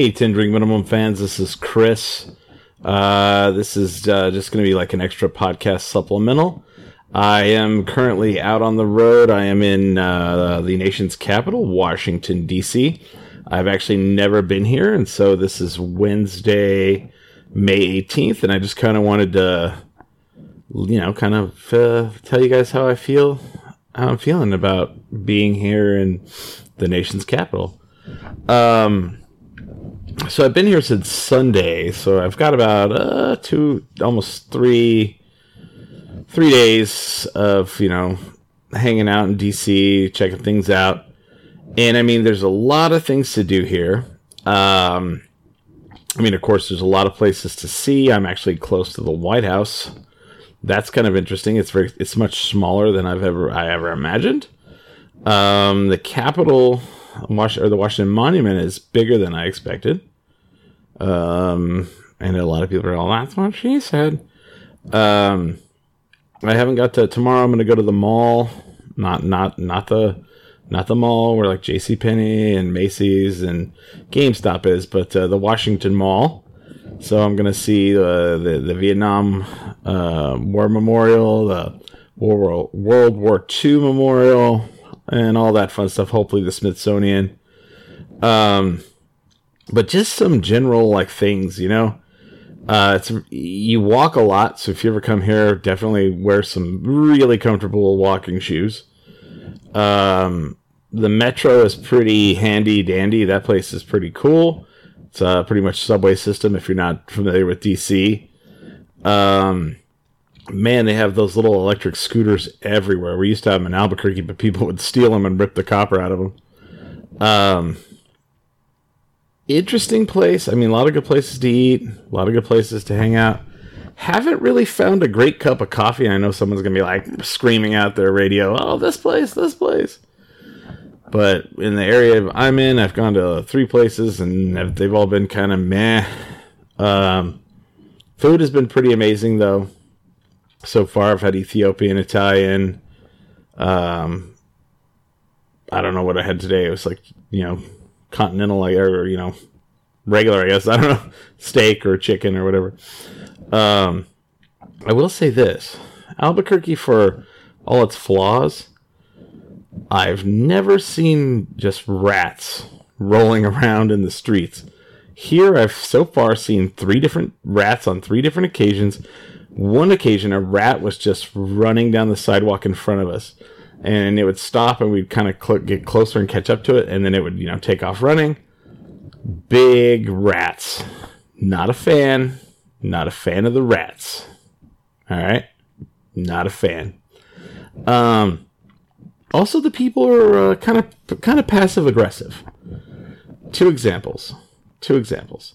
Hey, 10 Drink Minimum fans, this is Chris. Uh, this is uh, just going to be like an extra podcast supplemental. I am currently out on the road. I am in uh, the nation's capital, Washington, D.C. I've actually never been here, and so this is Wednesday, May 18th, and I just kind of wanted to, you know, kind of uh, tell you guys how I feel, how I'm feeling about being here in the nation's capital. Um, so I've been here since Sunday, so I've got about uh, two, almost three, three days of you know hanging out in DC, checking things out, and I mean, there's a lot of things to do here. Um, I mean, of course, there's a lot of places to see. I'm actually close to the White House. That's kind of interesting. It's very, it's much smaller than I've ever, I ever imagined. Um, the Capitol, or the Washington Monument, is bigger than I expected. Um, and a lot of people are all, that's what she said. Um, I haven't got to tomorrow. I'm going to go to the mall, not not not the not the mall where like J.C. Penney and Macy's and GameStop is, but uh, the Washington Mall. So I'm going to see uh, the the Vietnam uh, War Memorial, the World World War II Memorial, and all that fun stuff. Hopefully the Smithsonian. Um, but just some general like things, you know. Uh, it's you walk a lot, so if you ever come here, definitely wear some really comfortable walking shoes. Um, the metro is pretty handy dandy. That place is pretty cool. It's uh, pretty much subway system if you're not familiar with DC. Um, man, they have those little electric scooters everywhere. We used to have them in Albuquerque, but people would steal them and rip the copper out of them. Um, interesting place. I mean, a lot of good places to eat, a lot of good places to hang out. Haven't really found a great cup of coffee. I know someone's gonna be like screaming out their radio, "Oh, this place, this place!" But in the area I'm in, I've gone to three places, and they've all been kind of meh. Um, food has been pretty amazing, though. So far, I've had Ethiopian, Italian. Um, I don't know what I had today. It was like you know continental or you know regular, I guess. I don't know, steak or chicken or whatever. Um, I will say this: Albuquerque, for all its flaws, I've never seen just rats rolling around in the streets. Here, I've so far seen three different rats on three different occasions. One occasion, a rat was just running down the sidewalk in front of us and it would stop and we'd kind of cl- get closer and catch up to it and then it would you know take off running. Big rats. Not a fan. Not a fan of the rats. All right not a fan. Um also the people are kind of kind of passive aggressive. Two examples. Two examples.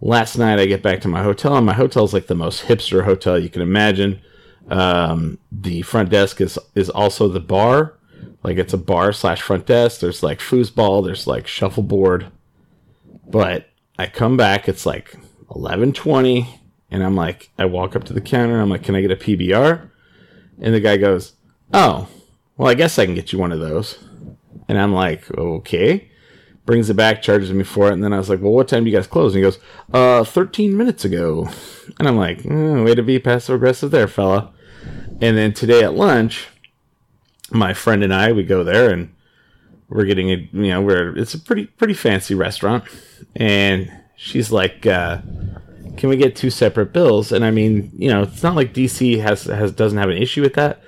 Last night i get back to my hotel and my hotel is like the most hipster hotel you can imagine um, the front desk is is also the bar. Like it's a bar slash front desk. There's like foosball. There's like shuffleboard. But I come back. It's like eleven twenty, and I'm like, I walk up to the counter. I'm like, can I get a PBR? And the guy goes, Oh, well, I guess I can get you one of those. And I'm like, okay. Brings it back, charges me for it, and then I was like, well, what time do you guys close? And he goes, uh, 13 minutes ago. And I'm like, mm, way to be passive aggressive there, fella. And then today at lunch, my friend and I we go there and we're getting a you know we're it's a pretty pretty fancy restaurant, and she's like, uh, "Can we get two separate bills?" And I mean, you know, it's not like DC has has doesn't have an issue with that.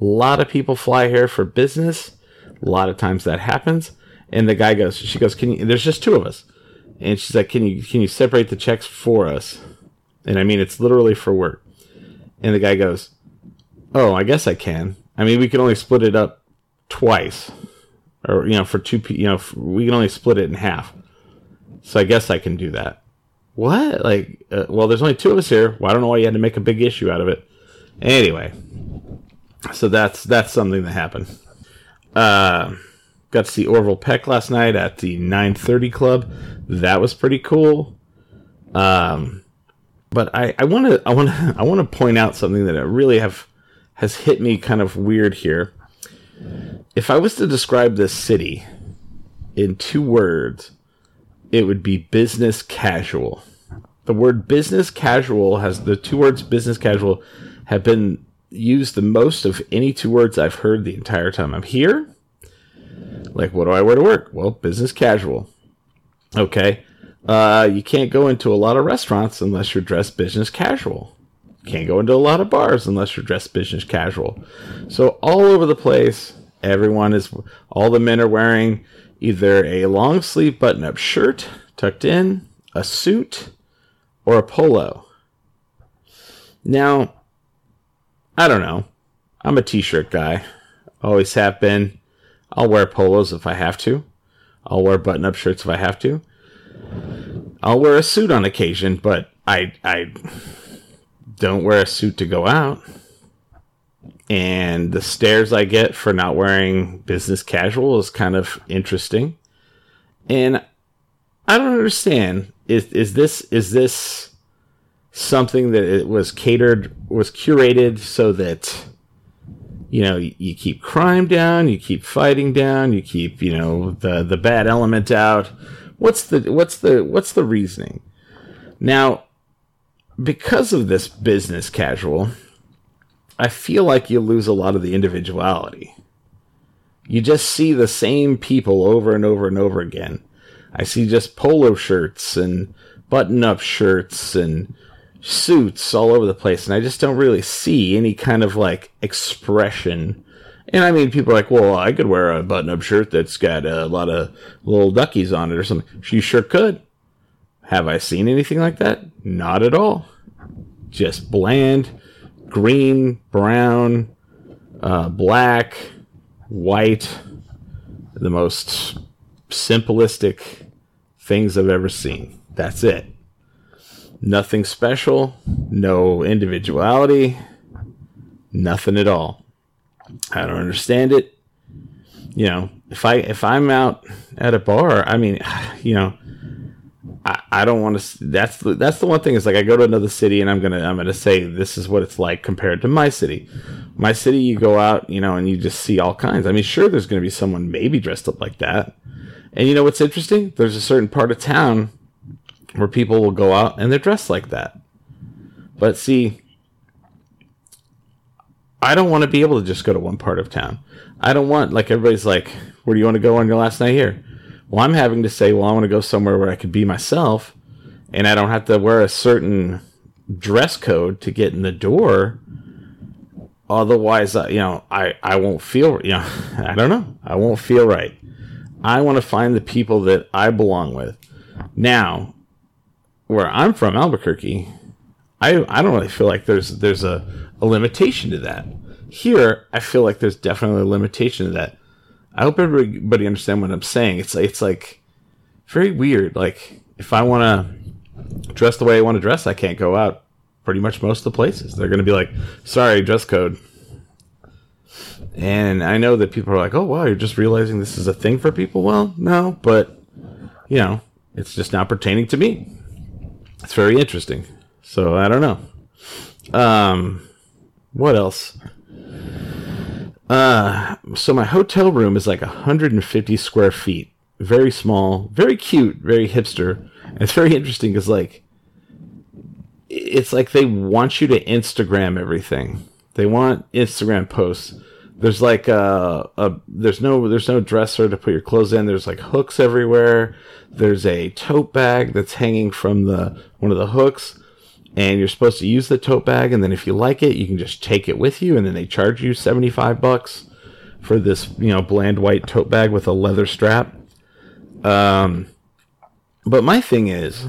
A lot of people fly here for business. A lot of times that happens. And the guy goes, she goes, "Can you?" There's just two of us, and she's like, "Can you can you separate the checks for us?" And I mean, it's literally for work. And the guy goes, Oh, I guess I can. I mean, we can only split it up twice, or you know, for two. You know, we can only split it in half. So I guess I can do that. What? Like, uh, well, there's only two of us here. Well, I don't know why you had to make a big issue out of it. Anyway, so that's that's something that happened. Uh, got to see Orville Peck last night at the 9:30 Club. That was pretty cool. Um, but I want to I want to I want to point out something that I really have has hit me kind of weird here. If I was to describe this city in two words, it would be business casual. The word business casual has the two words business casual have been used the most of any two words I've heard the entire time I'm here. Like, what do I wear to work? Well, business casual. Okay. Uh, you can't go into a lot of restaurants unless you're dressed business casual. Can't go into a lot of bars unless you're dressed business casual. So all over the place, everyone is. All the men are wearing either a long sleeve button up shirt tucked in, a suit, or a polo. Now, I don't know. I'm a t shirt guy. Always have been. I'll wear polos if I have to. I'll wear button up shirts if I have to. I'll wear a suit on occasion, but I I don't wear a suit to go out. And the stares I get for not wearing business casual is kind of interesting. And I don't understand. Is is this is this something that it was catered was curated so that you know you, keep crime down, you keep fighting down, you keep, you know, the the bad element out What's the what's the what's the reasoning? Now, because of this business casual, I feel like you lose a lot of the individuality. You just see the same people over and over and over again. I see just polo shirts and button up shirts and suits all over the place, and I just don't really see any kind of like expression and I mean, people are like, well, I could wear a button up shirt that's got a lot of little duckies on it or something. She sure could. Have I seen anything like that? Not at all. Just bland, green, brown, uh, black, white, the most simplistic things I've ever seen. That's it. Nothing special, no individuality, nothing at all. I don't understand it. You know, if I if I'm out at a bar, I mean, you know, I, I don't want to. That's the that's the one thing is like I go to another city and I'm gonna I'm gonna say this is what it's like compared to my city. My city, you go out, you know, and you just see all kinds. I mean, sure, there's gonna be someone maybe dressed up like that. And you know what's interesting? There's a certain part of town where people will go out and they're dressed like that. But see, I don't want to be able to just go to one part of town. I don't want like everybody's like, where do you want to go on your last night here? Well, I'm having to say, well, I want to go somewhere where I could be myself, and I don't have to wear a certain dress code to get in the door. Otherwise, uh, you know, I I won't feel, you know, I don't know, I won't feel right. I want to find the people that I belong with. Now, where I'm from, Albuquerque, I I don't really feel like there's there's a a limitation to that. Here, I feel like there's definitely a limitation to that. I hope everybody understand what I'm saying. It's it's like very weird. Like if I want to dress the way I want to dress, I can't go out pretty much most of the places. They're going to be like, "Sorry, dress code." And I know that people are like, "Oh, wow, you're just realizing this is a thing for people." Well, no, but you know, it's just not pertaining to me. It's very interesting. So I don't know. Um, what else? Uh, so my hotel room is like 150 square feet. Very small, very cute, very hipster. And it's very interesting because like it's like they want you to Instagram everything. They want Instagram posts. There's like a, a there's no there's no dresser to put your clothes in. There's like hooks everywhere. There's a tote bag that's hanging from the one of the hooks and you're supposed to use the tote bag and then if you like it you can just take it with you and then they charge you 75 bucks for this you know bland white tote bag with a leather strap. Um but my thing is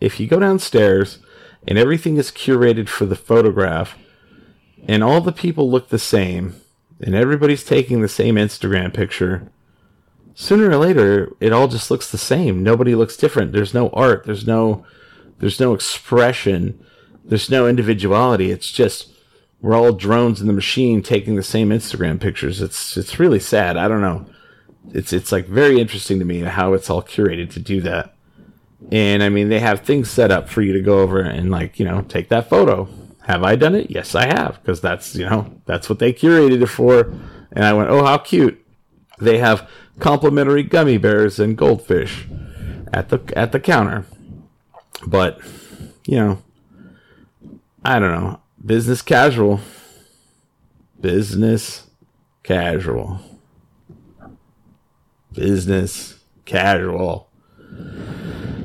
if you go downstairs and everything is curated for the photograph and all the people look the same and everybody's taking the same Instagram picture sooner or later it all just looks the same. Nobody looks different. There's no art. There's no there's no expression. There's no individuality. It's just we're all drones in the machine taking the same Instagram pictures. It's it's really sad. I don't know. It's it's like very interesting to me how it's all curated to do that. And I mean, they have things set up for you to go over and like you know take that photo. Have I done it? Yes, I have because that's you know that's what they curated it for. And I went, oh, how cute! They have complimentary gummy bears and goldfish at the at the counter. But you know, I don't know. Business casual. Business casual. Business casual.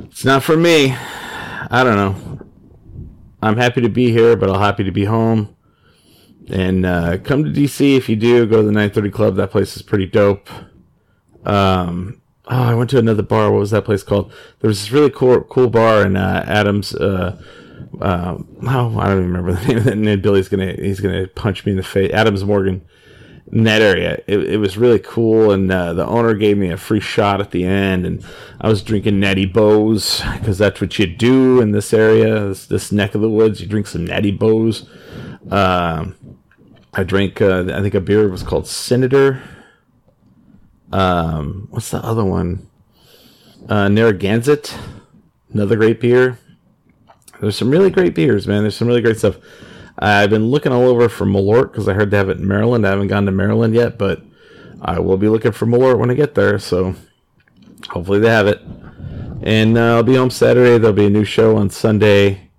It's not for me. I don't know. I'm happy to be here, but I'll happy to be home. And uh, come to DC if you do. Go to the 930 Club. That place is pretty dope. Um, oh, I went to another bar. What was that place called? There was this really cool, cool bar in uh, Adams. Uh, uh, oh, I don't even remember the name of it. And Billy's gonna he's gonna punch me in the face. Adams Morgan in that area. It, it was really cool, and uh, the owner gave me a free shot at the end, and I was drinking Natty Bohs because that's what you do in this area, this, this, neck of the woods. You drink some Natty Bohs. Um, I drank, uh, I think a beer was called Senator. Um, what's the other one? Uh, Narragansett, another great beer. There's some really great beers, man. There's some really great stuff. I've been looking all over for Malort because I heard they have it in Maryland. I haven't gone to Maryland yet, but I will be looking for Malort when I get there. So hopefully they have it. And uh, I'll be home Saturday. There'll be a new show on Sunday.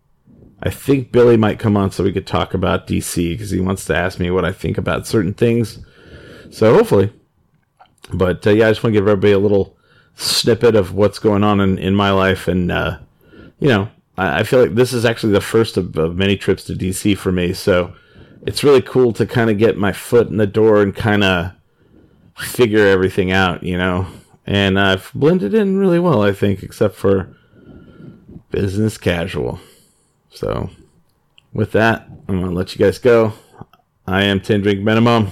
I think Billy might come on so we could talk about DC because he wants to ask me what I think about certain things. So hopefully. But uh, yeah, I just want to give everybody a little snippet of what's going on in, in my life. And, uh, you know, I feel like this is actually the first of, of many trips to DC for me. So it's really cool to kind of get my foot in the door and kind of figure everything out, you know. And I've blended in really well, I think, except for business casual. So with that, I'm going to let you guys go. I am 10 Drink Minimum.